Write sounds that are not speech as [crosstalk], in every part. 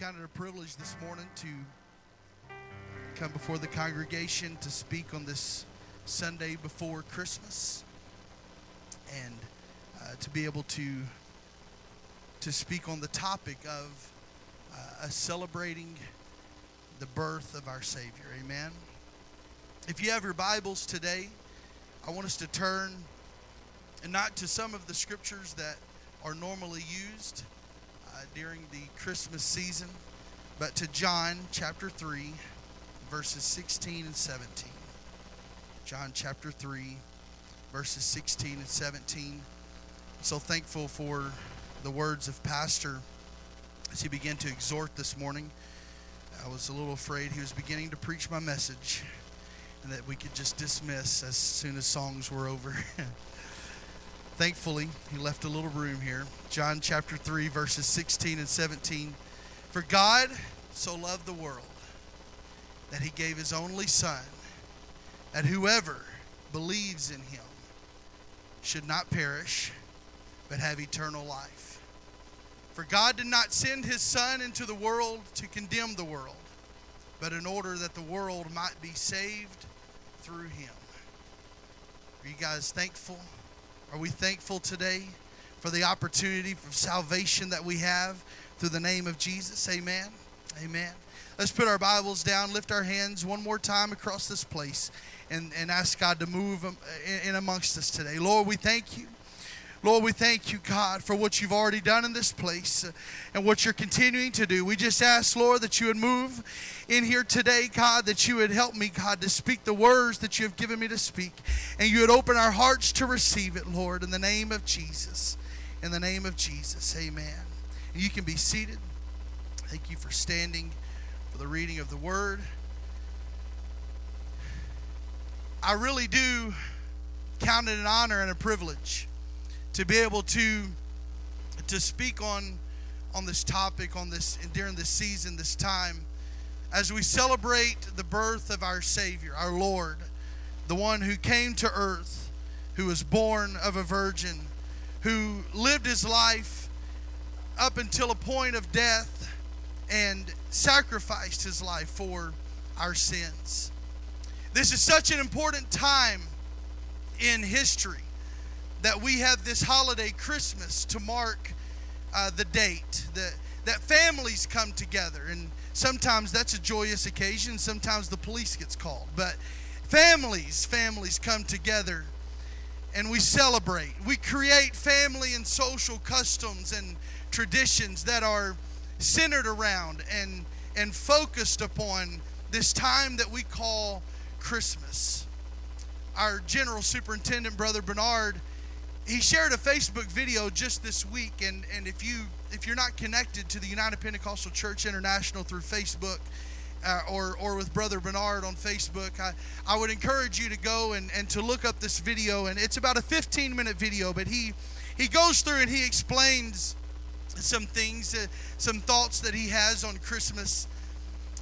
count it a privilege this morning to come before the congregation to speak on this Sunday before Christmas and uh, to be able to to speak on the topic of uh, celebrating the birth of our Savior. Amen. If you have your Bibles today, I want us to turn and not to some of the scriptures that are normally used Uh, during the Christmas season, but to John chapter 3, verses 16 and 17. John chapter 3, verses 16 and 17. I'm so thankful for the words of Pastor as he began to exhort this morning. I was a little afraid he was beginning to preach my message and that we could just dismiss as soon as songs were over. [laughs] Thankfully, he left a little room here. John chapter 3, verses 16 and 17. For God so loved the world that he gave his only Son, that whoever believes in him should not perish, but have eternal life. For God did not send his Son into the world to condemn the world, but in order that the world might be saved through him. Are you guys thankful? Are we thankful today for the opportunity for salvation that we have through the name of Jesus? Amen. Amen. Let's put our Bibles down, lift our hands one more time across this place, and, and ask God to move um, in, in amongst us today. Lord, we thank you. Lord, we thank you, God, for what you've already done in this place and what you're continuing to do. We just ask, Lord, that you would move in here today, God, that you would help me, God, to speak the words that you have given me to speak. And you would open our hearts to receive it, Lord, in the name of Jesus. In the name of Jesus, amen. And you can be seated. Thank you for standing for the reading of the word. I really do count it an honor and a privilege to be able to to speak on on this topic on this during this season this time as we celebrate the birth of our savior our lord the one who came to earth who was born of a virgin who lived his life up until a point of death and sacrificed his life for our sins. This is such an important time in history that we have this holiday Christmas to mark uh, the date that that families come together. And sometimes that's a joyous occasion. Sometimes the police gets called. But families families come together and we celebrate. We create family and social customs and traditions that are centered around and and focused upon this time that we call Christmas. Our general superintendent brother Bernard he shared a Facebook video just this week, and, and if you if you're not connected to the United Pentecostal Church International through Facebook uh, or or with Brother Bernard on Facebook, I, I would encourage you to go and, and to look up this video. And it's about a 15 minute video, but he he goes through and he explains some things, uh, some thoughts that he has on Christmas.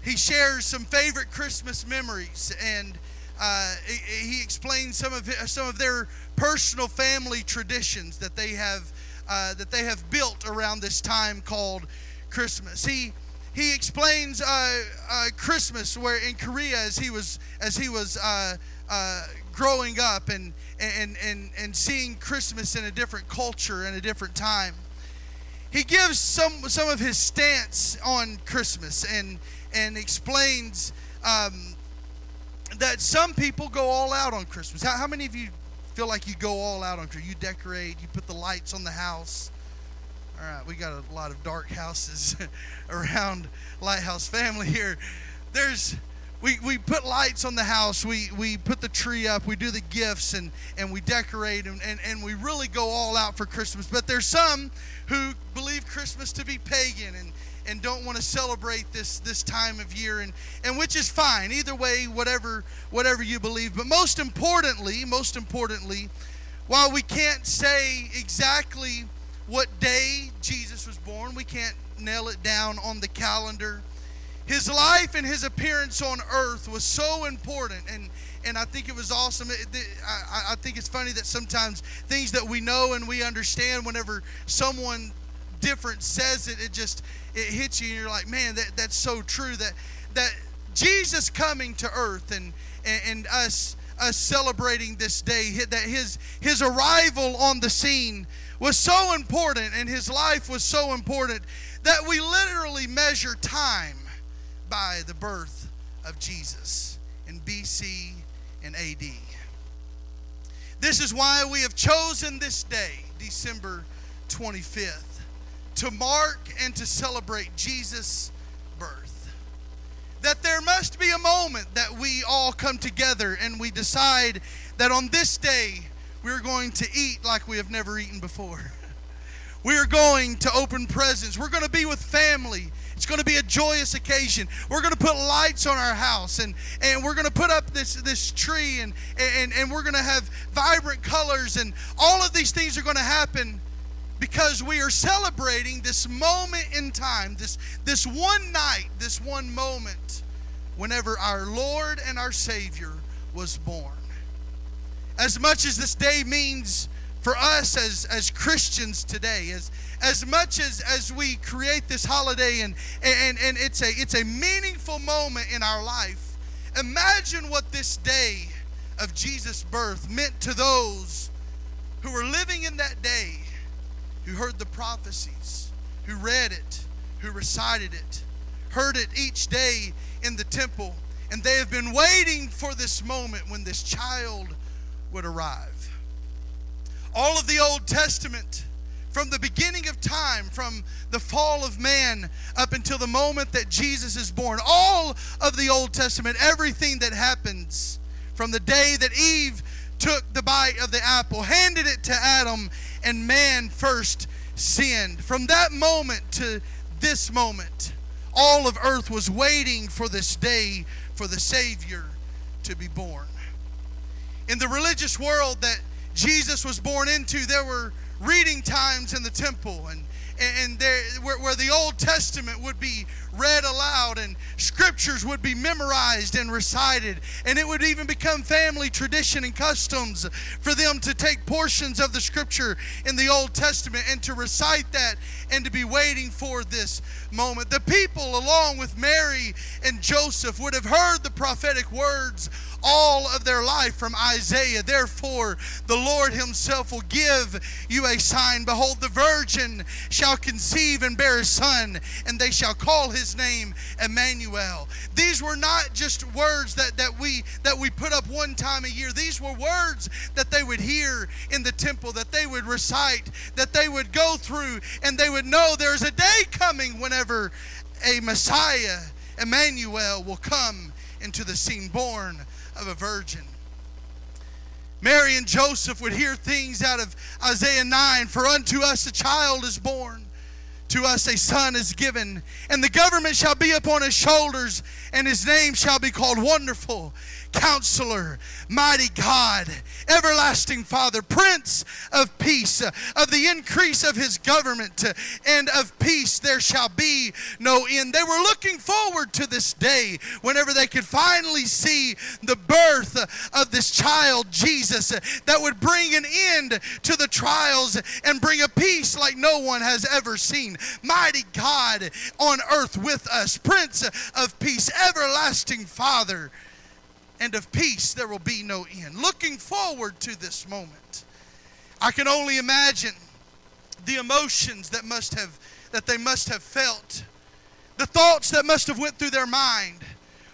He shares some favorite Christmas memories and uh, he, explains some of some of their personal family traditions that they have uh, that they have built around this time called Christmas. He he explains uh, uh, Christmas where in Korea as he was as he was uh, uh, growing up and and and and seeing Christmas in a different culture and a different time. He gives some some of his stance on Christmas and and explains um, that some people go all out on Christmas. How, how many of you feel like you go all out on Christmas? You decorate, you put the lights on the house. All right, we got a lot of dark houses [laughs] around Lighthouse family here. There's we, we put lights on the house we, we put the tree up we do the gifts and, and we decorate and, and, and we really go all out for christmas but there's some who believe christmas to be pagan and, and don't want to celebrate this this time of year and and which is fine either way whatever whatever you believe but most importantly most importantly while we can't say exactly what day Jesus was born we can't nail it down on the calendar his life and his appearance on earth was so important and and I think it was awesome. I, I think it's funny that sometimes things that we know and we understand, whenever someone different says it, it just it hits you and you're like, man, that, that's so true that that Jesus coming to earth and and, and us us celebrating this day, that his his arrival on the scene was so important and his life was so important that we literally measure time by the birth of Jesus in BC and AD. This is why we have chosen this day, December 25th, to mark and to celebrate Jesus' birth. That there must be a moment that we all come together and we decide that on this day we're going to eat like we have never eaten before. [laughs] We are going to open presents. We're going to be with family. It's going to be a joyous occasion. We're going to put lights on our house and, and we're going to put up this, this tree and, and, and we're going to have vibrant colors and all of these things are going to happen because we are celebrating this moment in time, this, this one night, this one moment, whenever our Lord and our Savior was born. As much as this day means for us as, as Christians today, as, as much as, as we create this holiday and, and, and it's, a, it's a meaningful moment in our life, imagine what this day of Jesus' birth meant to those who were living in that day who heard the prophecies, who read it, who recited it, heard it each day in the temple, and they have been waiting for this moment when this child would arrive. All of the Old Testament, from the beginning of time, from the fall of man up until the moment that Jesus is born, all of the Old Testament, everything that happens from the day that Eve took the bite of the apple, handed it to Adam, and man first sinned. From that moment to this moment, all of earth was waiting for this day for the Savior to be born. In the religious world that Jesus was born into, there were reading times in the temple and and there where, where the Old Testament would be read aloud and scriptures would be memorized and recited and it would even become family tradition and customs for them to take portions of the scripture in the Old Testament and to recite that and to be waiting for this moment. The people along with Mary and Joseph would have heard the prophetic words all of their life from Isaiah. Therefore, the Lord Himself will give you a sign. Behold, the virgin shall conceive and bear a son, and they shall call his name Emmanuel. These were not just words that, that we that we put up one time a year. These were words that they would hear in the temple, that they would recite, that they would go through, and they would know there's a day coming whenever a Messiah, Emmanuel, will come into the scene born of a virgin. Mary and Joseph would hear things out of Isaiah 9 For unto us a child is born, to us a son is given, and the government shall be upon his shoulders, and his name shall be called Wonderful Counselor, Mighty God, Everlasting Father, Prince of Peace. Of the increase of his government and of peace there shall be no end. They were looking forward to this day whenever they could finally see the birth of this child, Jesus, that would bring an end to the trials and bring a peace like no one has ever seen. Mighty God on earth with us, Prince of Peace, Everlasting Father and of peace there will be no end. Looking forward to this moment, I can only imagine the emotions that must have that they must have felt, the thoughts that must have went through their mind,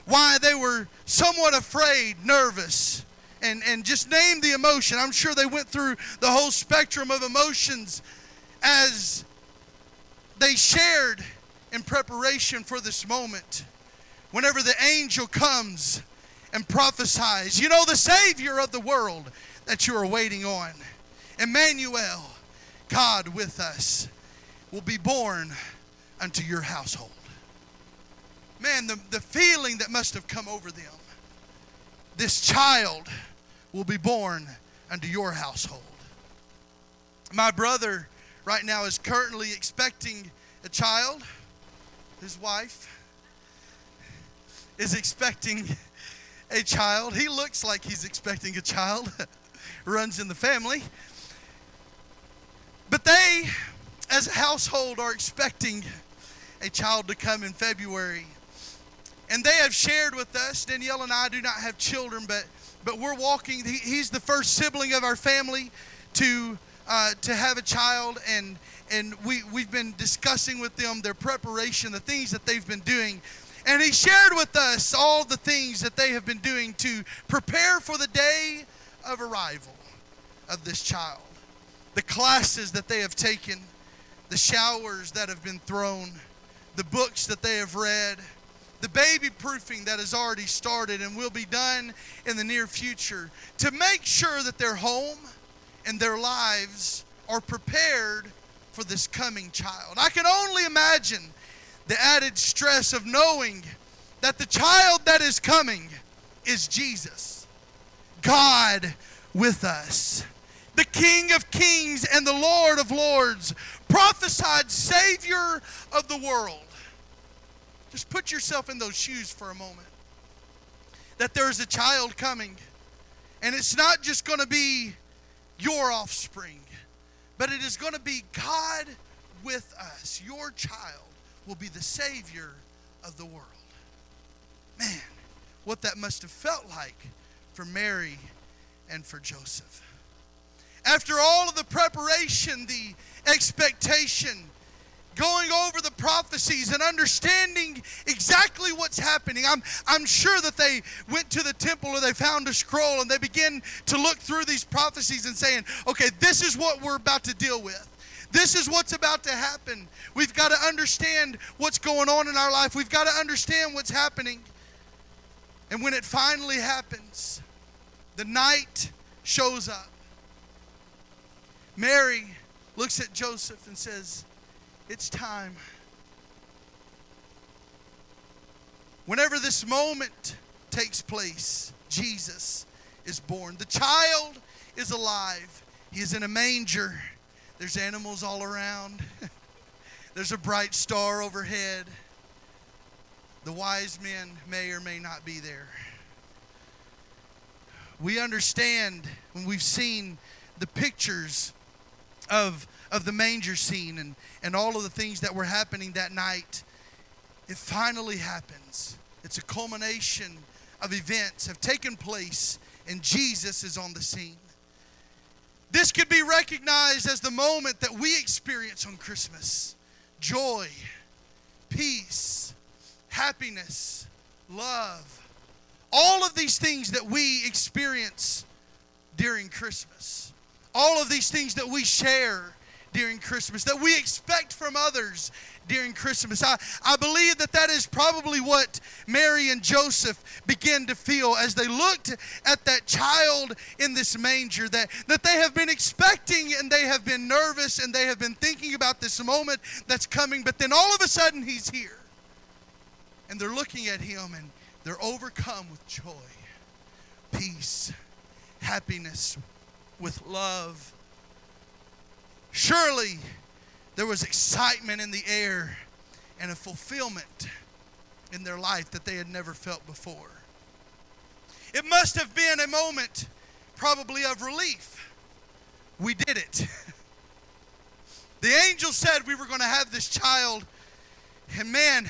why they were somewhat afraid, nervous, and and just name the emotion. I'm sure they went through the whole spectrum of emotions as they shared in preparation for this moment. Whenever the angel comes and prophesies. You know, the Savior of the world that you are waiting on, Emmanuel, God with us, will be born unto your household. Man, the, the feeling that must have come over them. This child will be born unto your household. My brother right now is currently expecting a child. His wife is expecting a child. He looks like he's expecting a child, [laughs] runs in the family. But they as a household, are expecting a child to come in February. And they have shared with us, Danielle and I do not have children, but, but we're walking. He, he's the first sibling of our family to, uh, to have a child, and, and we, we've been discussing with them their preparation, the things that they've been doing. And he shared with us all the things that they have been doing to prepare for the day of arrival of this child. The classes that they have taken, the showers that have been thrown, the books that they have read, the baby proofing that has already started and will be done in the near future to make sure that their home and their lives are prepared for this coming child. I can only imagine the added stress of knowing that the child that is coming is Jesus, God with us, the King of kings and the Lord of lords, prophesied Savior of the world. Just put yourself in those shoes for a moment. That there is a child coming, and it's not just going to be your offspring, but it is going to be God with us. Your child will be the Savior of the world. Man, what that must have felt like for Mary and for Joseph. After all of the preparation, the expectation, going over the prophecies and understanding exactly what's happening. I'm, I'm sure that they went to the temple or they found a scroll and they began to look through these prophecies and saying, okay, this is what we're about to deal with. This is what's about to happen. We've got to understand what's going on in our life. We've got to understand what's happening. And when it finally happens, the night shows up. Mary looks at Joseph and says, It's time. Whenever this moment takes place, Jesus is born. The child is alive. He is in a manger. There's animals all around. [laughs] There's a bright star overhead. The wise men may or may not be there. We understand when we've seen the pictures of, of the manger scene and, and all of the things that were happening that night. It finally happens. It's a culmination of events have taken place, and Jesus is on the scene. This could be recognized as the moment that we experience on Christmas joy, peace, happiness, love. All of these things that we experience during Christmas. All of these things that we share during Christmas, that we expect from others during Christmas. I, I believe that that is probably what Mary and Joseph began to feel as they looked at that child in this manger, that, that they have been expecting and they have been nervous and they have been thinking about this moment that's coming, but then all of a sudden he's here. And they're looking at him and they're overcome with joy, peace, happiness, with love. Surely there was excitement in the air and a fulfillment in their life that they had never felt before. It must have been a moment, probably, of relief. We did it. [laughs] the angel said we were going to have this child, and man,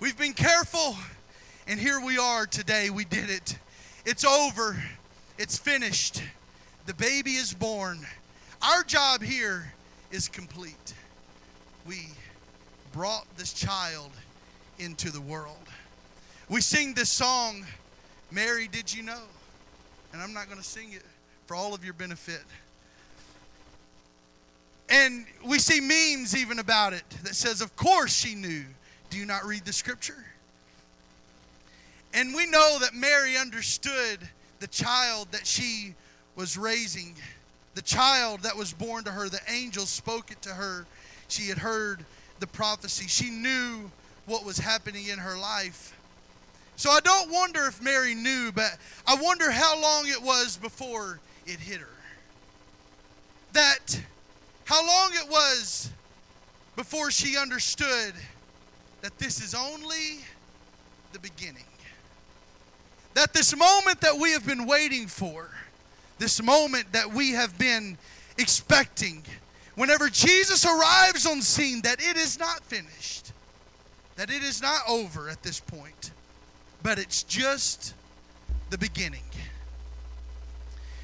we've been careful, and here we are today. We did it. It's over, it's finished. The baby is born. Our job here is complete we brought this child into the world. We sing this song, Mary, Did You Know? And I'm not going to sing it for all of your benefit. And we see memes even about it that says, Of course she knew. Do you not read the scripture? And we know that Mary understood the child that she was raising, the child that was born to her. The angel spoke it to her she had heard the prophecy. She knew what was happening in her life. So I don't wonder if Mary knew, but I wonder how long it was before it hit her. That, how long it was before she understood that this is only the beginning. That this moment that we have been waiting for, this moment that we have been expecting, whenever Jesus arrives on scene, that it is not finished, that it is not over at this point, but it's just the beginning.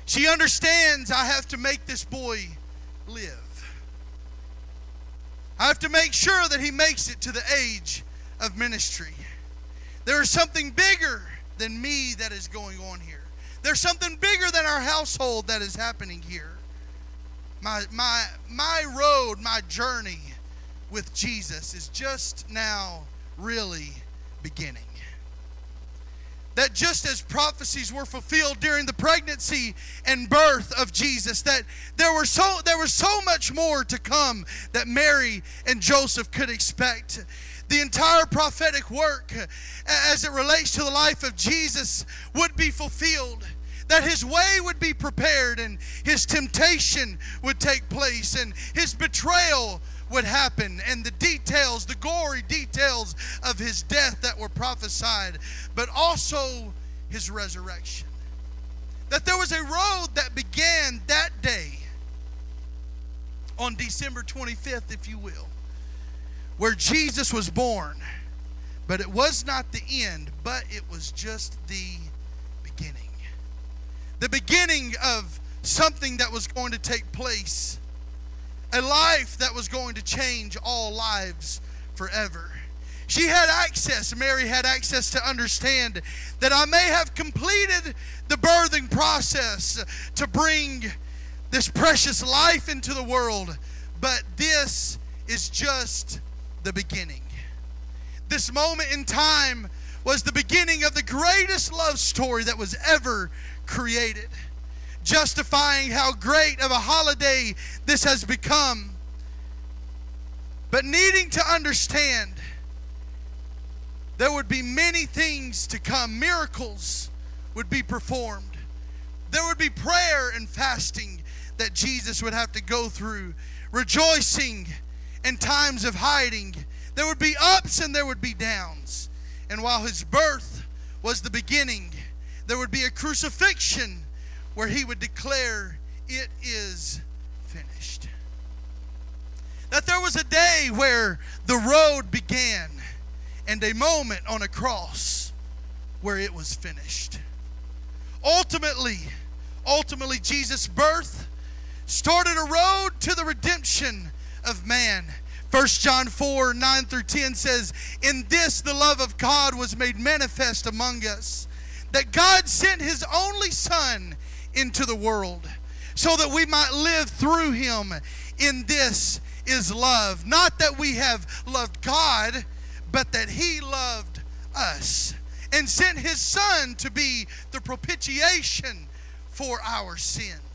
She understands I have to make this boy live. I have to make sure that he makes it to the age of ministry. There is something bigger than me that is going on here. There's something bigger than our household that is happening here. My, my, my road, my journey with Jesus is just now really beginning. That just as prophecies were fulfilled during the pregnancy and birth of Jesus, that there were so there was so much more to come that Mary and Joseph could expect the entire prophetic work as it relates to the life of Jesus would be fulfilled. That his way would be prepared and his temptation would take place and his betrayal would happen and the details, the gory details of his death that were prophesied, but also his resurrection. That there was a road that began that day on December 25th, if you will where Jesus was born. But it was not the end, but it was just the beginning. The beginning of something that was going to take place, a life that was going to change all lives forever. She had access, Mary had access to understand that I may have completed the birthing process to bring this precious life into the world, but this is just the beginning. This moment in time was the beginning of the greatest love story that was ever created, justifying how great of a holiday this has become. But needing to understand there would be many things to come, miracles would be performed. There would be prayer and fasting that Jesus would have to go through, rejoicing and times of hiding. There would be ups and there would be downs. And while his birth was the beginning, there would be a crucifixion where he would declare, It is finished. That there was a day where the road began and a moment on a cross where it was finished. Ultimately, ultimately, Jesus' birth started a road to the redemption of man. 1 John 4 9 through 10 says, In this the love of God was made manifest among us, that God sent his only Son into the world, so that we might live through him. In this is love. Not that we have loved God, but that he loved us and sent his Son to be the propitiation for our sins.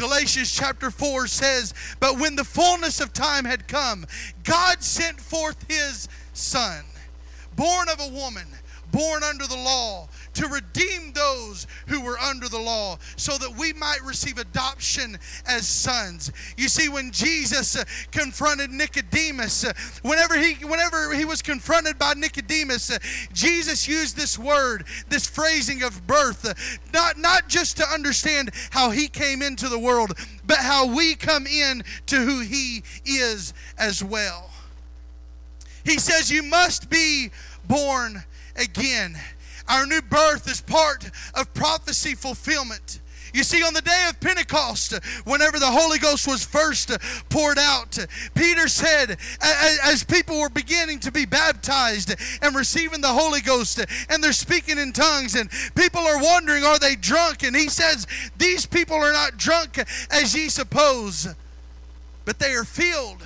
Galatians chapter 4 says, But when the fullness of time had come, God sent forth his Son, born of a woman, born under the law to redeem those who were under the law so that we might receive adoption as sons. You see when Jesus uh, confronted Nicodemus, uh, whenever he whenever he was confronted by Nicodemus, uh, Jesus used this word, this phrasing of birth, not not just to understand how he came into the world, but how we come in to who he is as well. He says you must be born again. Our new birth is part of prophecy fulfillment. You see, on the day of Pentecost, whenever the Holy Ghost was first poured out, Peter said, as people were beginning to be baptized and receiving the Holy Ghost, and they're speaking in tongues, and people are wondering, are they drunk? And he says, These people are not drunk as ye suppose, but they are filled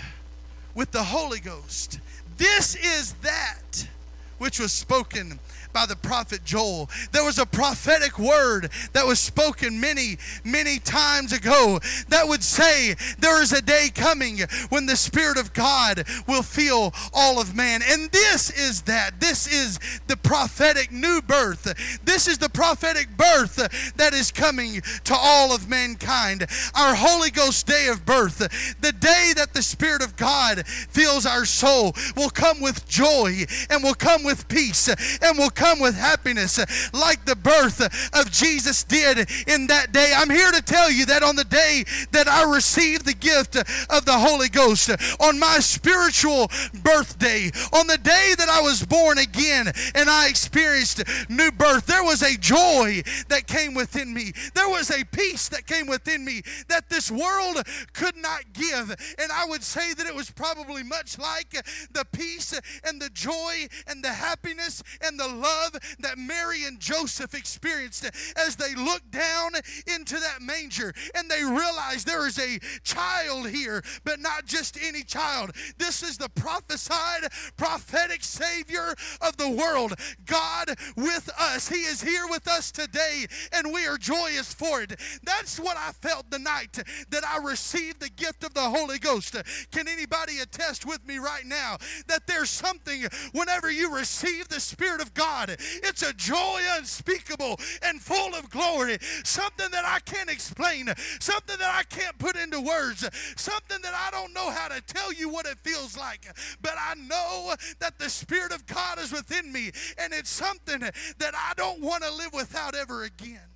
with the Holy Ghost. This is that which was spoken by the prophet Joel. There was a prophetic word that was spoken many, many times ago that would say there is a day coming when the Spirit of God will fill all of man. And this is that. This is the prophetic new birth. This is the prophetic birth that is coming to all of mankind. Our Holy Ghost day of birth, the day that the Spirit of God fills our soul, will come with joy and will come with peace and will come come with happiness uh, like the birth uh, of Jesus did in that day. I'm here to tell you that on the day that I received the gift uh, of the Holy Ghost, on my spiritual birthday, on the day that I was born again and I experienced new birth, there was a joy that came within me. There was a peace that came within me that this world could not give. And I would say that it was probably much like the peace and the joy and the happiness and the love that Mary and Joseph experienced as they looked down into that manger and they realized there is a child here, but not just any child. This is the prophesied prophetic Savior of the world, God with us. He is here with us today, and we are joyous for it. That's what I felt the night that I received the gift of the Holy Ghost. Can anybody attest with me right now that there's something whenever you receive the Spirit of God, it's a joy unspeakable and full of glory, something that I can't explain, something that I can't put into words, something that I don't know how to tell you what it feels like, but I know that the Spirit of God is within me, and it's something that I don't want to live without ever again.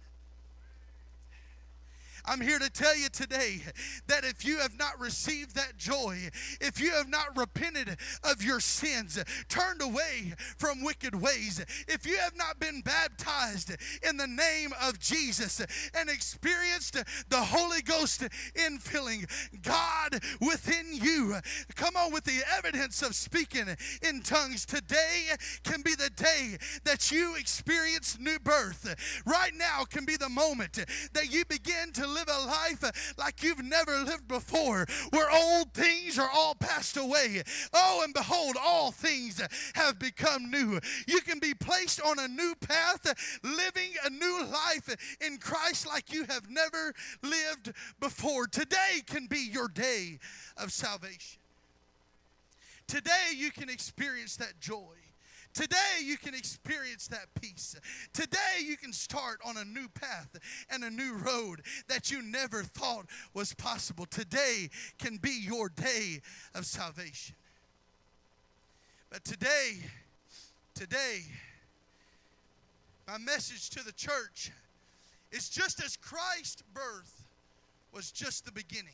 I'm here to tell you today that if you have not received that joy, if you have not repented of your sins, turned away from wicked ways, if you have not been baptized in the name of Jesus and experienced the Holy Ghost infilling, God within you, come on with the evidence of speaking in tongues. Today can be the day that you experience new birth. Right now can be the moment that you begin to live a life like you've never lived before, where old things are all passed away. Oh, and behold, all things have become new. You can be placed on a new path, living a new life in Christ like you have never lived before. Today can be your day of salvation. Today you can experience that joy. Today you can experience that peace. Today you can start on a new path and a new road that you never thought was possible. Today can be your day of salvation. But today, today, my message to the church is just as Christ's birth was just the beginning.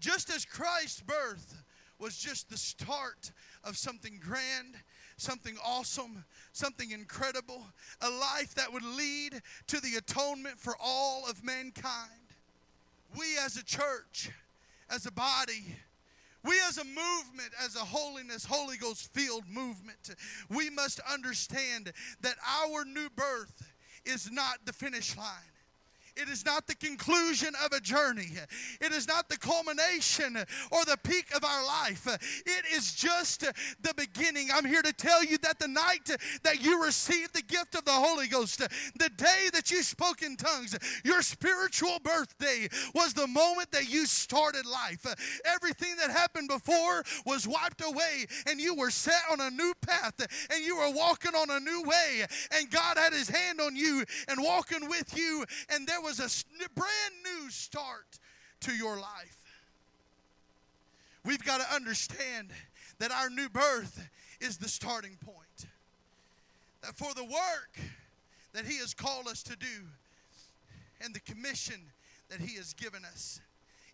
Just as Christ's birth was just the start of something grand, something awesome, something incredible, a life that would lead to the atonement for all of mankind. We as a church, as a body, we as a movement, as a holiness, Holy Ghost filled movement, we must understand that our new birth is not the finish line. It is not the conclusion of a journey. It is not the culmination or the peak of our life. It is just the beginning. I'm here to tell you that the night that you received the gift of the Holy Ghost, the day that you spoke in tongues, your spiritual birthday was the moment that you started life. Everything that happened before was wiped away, and you were set on a new path, and you were walking on a new way, and God had His hand on you and walking with you, and there was a brand new start to your life. We've got to understand that our new birth is the starting point. That for the work that He has called us to do and the commission that He has given us.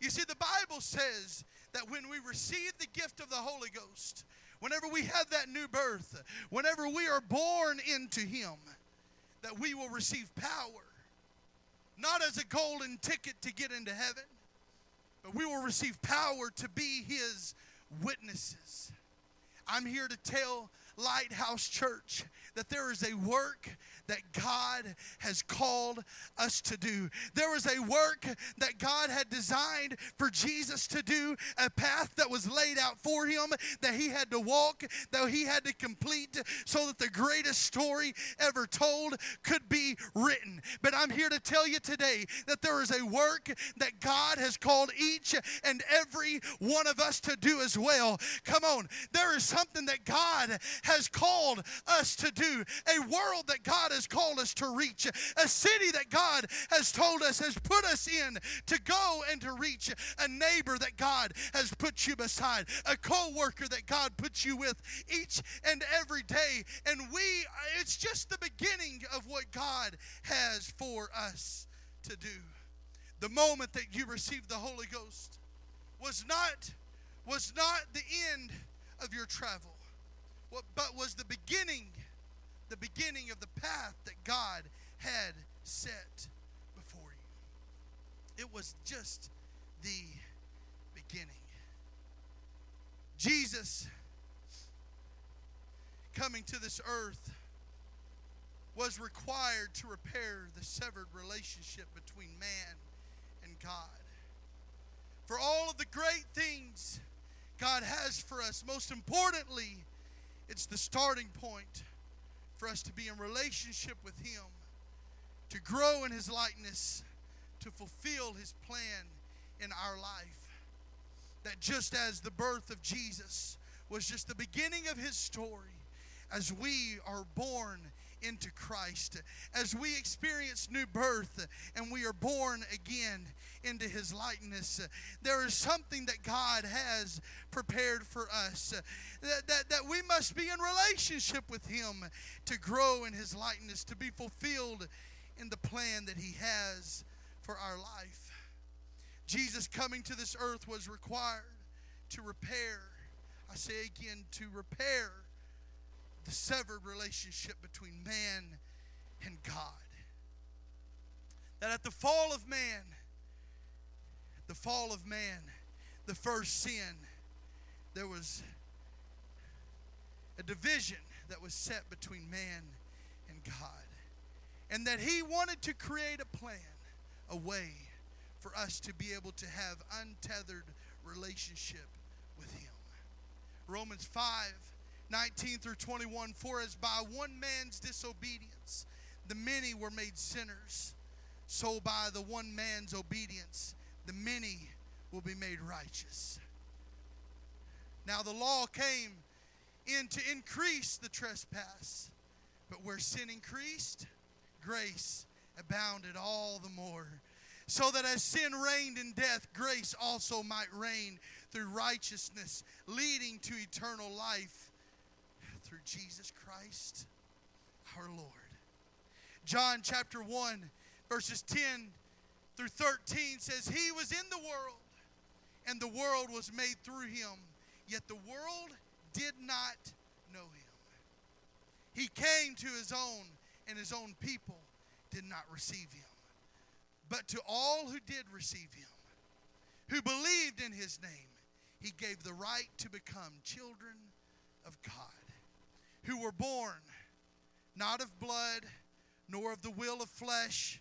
You see, the Bible says that when we receive the gift of the Holy Ghost, whenever we have that new birth, whenever we are born into Him, that we will receive power not as a golden ticket to get into heaven, but we will receive power to be His witnesses. I'm here to tell Lighthouse Church that there is a work that God has called us to do. There was a work that God had designed for Jesus to do, a path that was laid out for him that he had to walk, that he had to complete so that the greatest story ever told could be written. But I'm here to tell you today that there is a work that God has called each and every one of us to do as well. Come on, there is something that God has called us to do, a world that God has called us to reach, a city that God has told us, has put us in to go and to reach, a neighbor that God has put you beside, a co worker that God puts you with each and every day. And we, it's just the beginning of what God has for us to do. The moment that you received the Holy Ghost was not, was not the end of your travel, but was the beginning, the beginning of the path that God had set before you. It was just the beginning. Jesus coming to this earth was required to repair the severed relationship between man and God. For all of the great things God has for us, most importantly, it's the starting point for us to be in relationship with Him, to grow in His likeness, to fulfill His plan in our life. That just as the birth of Jesus was just the beginning of His story, as we are born into Christ, as we experience new birth and we are born again into His likeness, there is something that God has prepared for us. That, that, that we must be in relationship with Him to grow in His likeness, to be fulfilled in the plan that He has for our life. Jesus coming to this earth was required to repair, I say again, to repair the severed relationship between man and God. That at the fall of man, the fall of man, the first sin, there was a division that was set between man and God. And that he wanted to create a plan, a way for us to be able to have untethered relationship with him. Romans 5 19 through 21 For as by one man's disobedience the many were made sinners, so by the one man's obedience the many will be made righteous. Now the law came in to increase the trespass, but where sin increased, grace abounded all the more. So that as sin reigned in death, grace also might reign through righteousness, leading to eternal life through Jesus Christ our Lord. John chapter 1, verses 10 through 13 says, He was in the world, and the world was made through him, yet the world did not know him. He came to his own, and his own people did not receive him. But to all who did receive him, who believed in his name, he gave the right to become children of God who were born not of blood, nor of the will of flesh,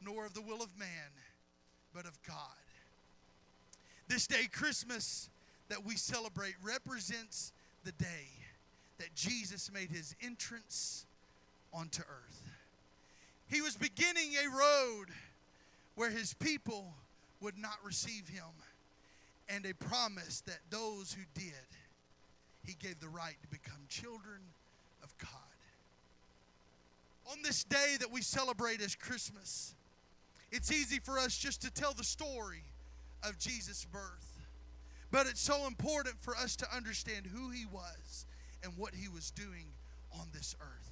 nor of the will of man, but of God. This day, Christmas, that we celebrate represents the day that Jesus made his entrance onto earth. He was beginning a road where his people would not receive him, and a promise that those who did, he gave the right to become children. On this day that we celebrate as Christmas, it's easy for us just to tell the story of Jesus' birth. But it's so important for us to understand who he was and what he was doing on this earth.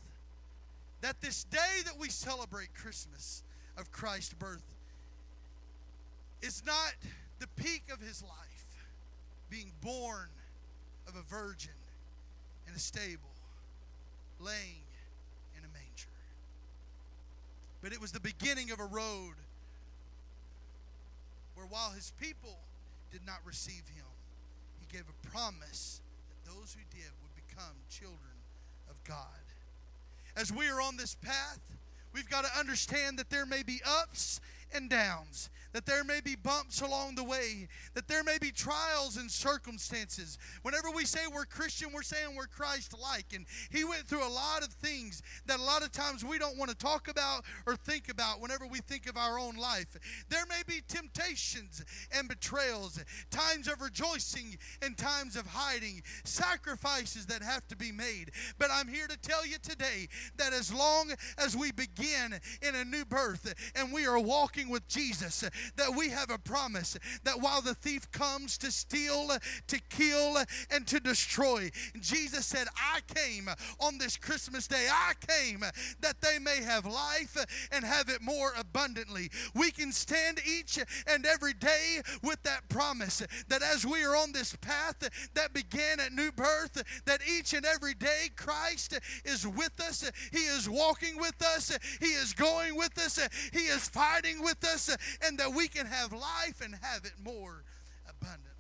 That this day that we celebrate Christmas of Christ's birth is not the peak of his life, being born of a virgin in a stable laying in a manger. But it was the beginning of a road where while his people did not receive him, he gave a promise that those who did would become children of God. As we are on this path, we've got to understand that there may be ups and downs. that there may be bumps along the way, that there may be trials and circumstances. Whenever we say we're Christian, we're saying we're Christ like. And He went through a lot of things that a lot of times we don't want to talk about or think about whenever we think of our own life. There may be temptations and betrayals, times of rejoicing and times of hiding, sacrifices that have to be made. But I'm here to tell you today that as long as we begin in a new birth and we are walking with Jesus, that we have a promise that while the thief comes to steal, to kill, and to destroy, Jesus said, I came on this Christmas day, I came that they may have life and have it more abundantly. We can stand each and every day with that promise that as we are on this path that began at new birth, that each and every day Christ is with us, He is walking with us, He is going with us, He is fighting with us, and that we can have life and have it more abundantly.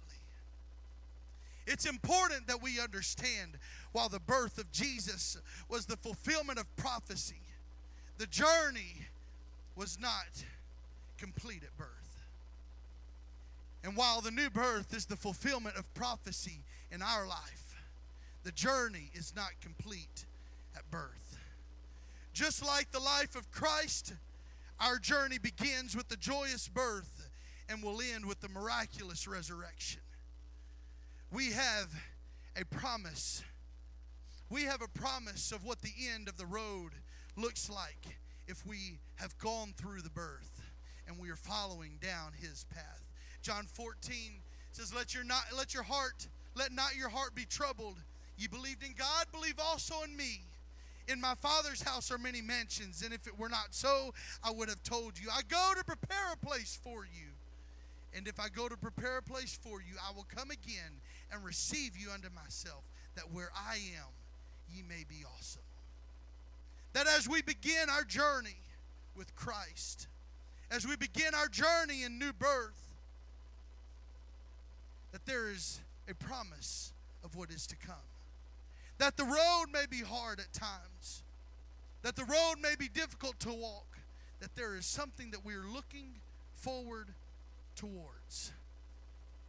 It's important that we understand while the birth of Jesus was the fulfillment of prophecy, the journey was not complete at birth. And while the new birth is the fulfillment of prophecy in our life, the journey is not complete at birth. Just like the life of Christ, our journey begins with the joyous birth and will end with the miraculous resurrection. We have a promise. We have a promise of what the end of the road looks like if we have gone through the birth and we are following down his path. John 14 says, Let your not let your heart, let not your heart be troubled. You believed in God, believe also in me. In my Father's house are many mansions, and if it were not so, I would have told you. I go to prepare a place for you. And if I go to prepare a place for you, I will come again and receive you unto myself, that where I am, ye may be also. That as we begin our journey with Christ, as we begin our journey in new birth, that there is a promise of what is to come that the road may be hard at times, that the road may be difficult to walk, that there is something that we are looking forward towards,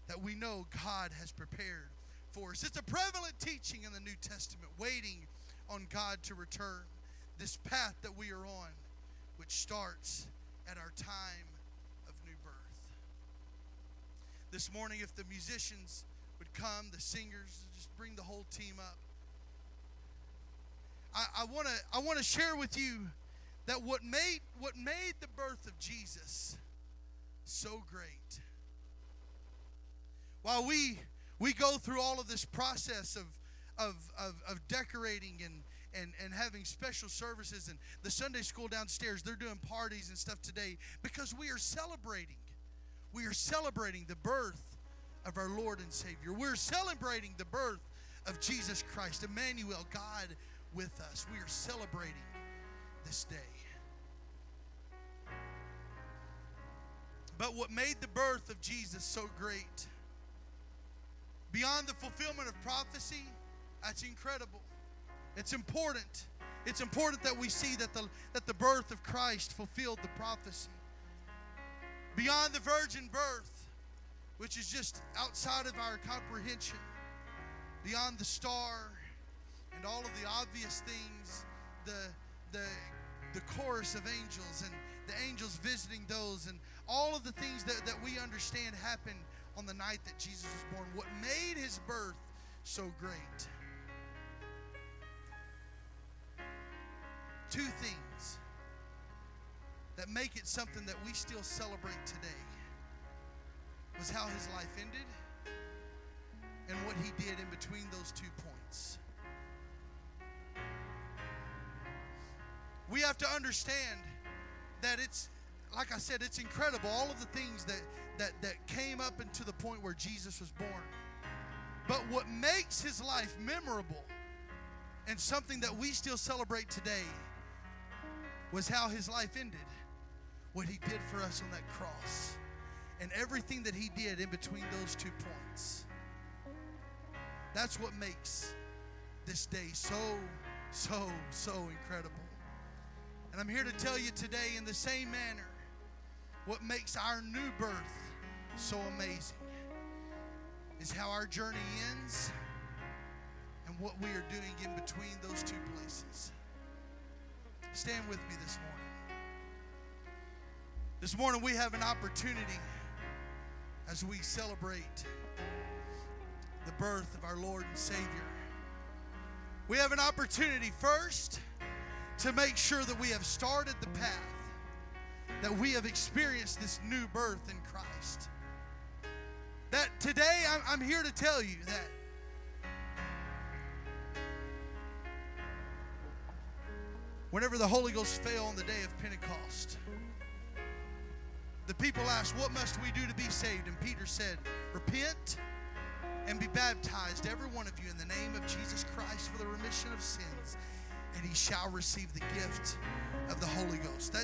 that we know God has prepared for us. It's a prevalent teaching in the New Testament, waiting on God to return. This path that we are on, which starts at our time of new birth. This morning, if the musicians would come, the singers, just bring the whole team up. I want to I want to share with you that what made what made the birth of Jesus so great. While we we go through all of this process of of, of, of decorating and, and, and having special services and the Sunday school downstairs, they're doing parties and stuff today because we are celebrating. We are celebrating the birth of our Lord and Savior. We're celebrating the birth of Jesus Christ, Emmanuel, God with us. We are celebrating this day. But what made the birth of Jesus so great, beyond the fulfillment of prophecy, that's incredible. It's important. It's important that we see that the, that the birth of Christ fulfilled the prophecy. Beyond the virgin birth, which is just outside of our comprehension, beyond the star and all of the obvious things, the the the chorus of angels and the angels visiting those and all of the things that, that we understand happened on the night that Jesus was born. What made his birth so great? Two things that make it something that we still celebrate today was how his life ended and what he did in between those two points. We have to understand that it's like I said, it's incredible all of the things that that that came up into the point where Jesus was born. But what makes his life memorable and something that we still celebrate today was how his life ended. What he did for us on that cross. And everything that he did in between those two points. That's what makes this day so, so, so incredible. And I'm here to tell you today, in the same manner, what makes our new birth so amazing is how our journey ends and what we are doing in between those two places. Stand with me this morning. This morning we have an opportunity as we celebrate the birth of our Lord and Savior. We have an opportunity first to make sure that we have started the path, that we have experienced this new birth in Christ. That today I'm, here to tell you that whenever the Holy Ghost fell on the day of Pentecost, the people asked, What must we do to be saved? And Peter said, Repent and be baptized, every one of you, in the name of Jesus Christ for the remission of sins, and he shall receive the gift of the Holy Ghost. That,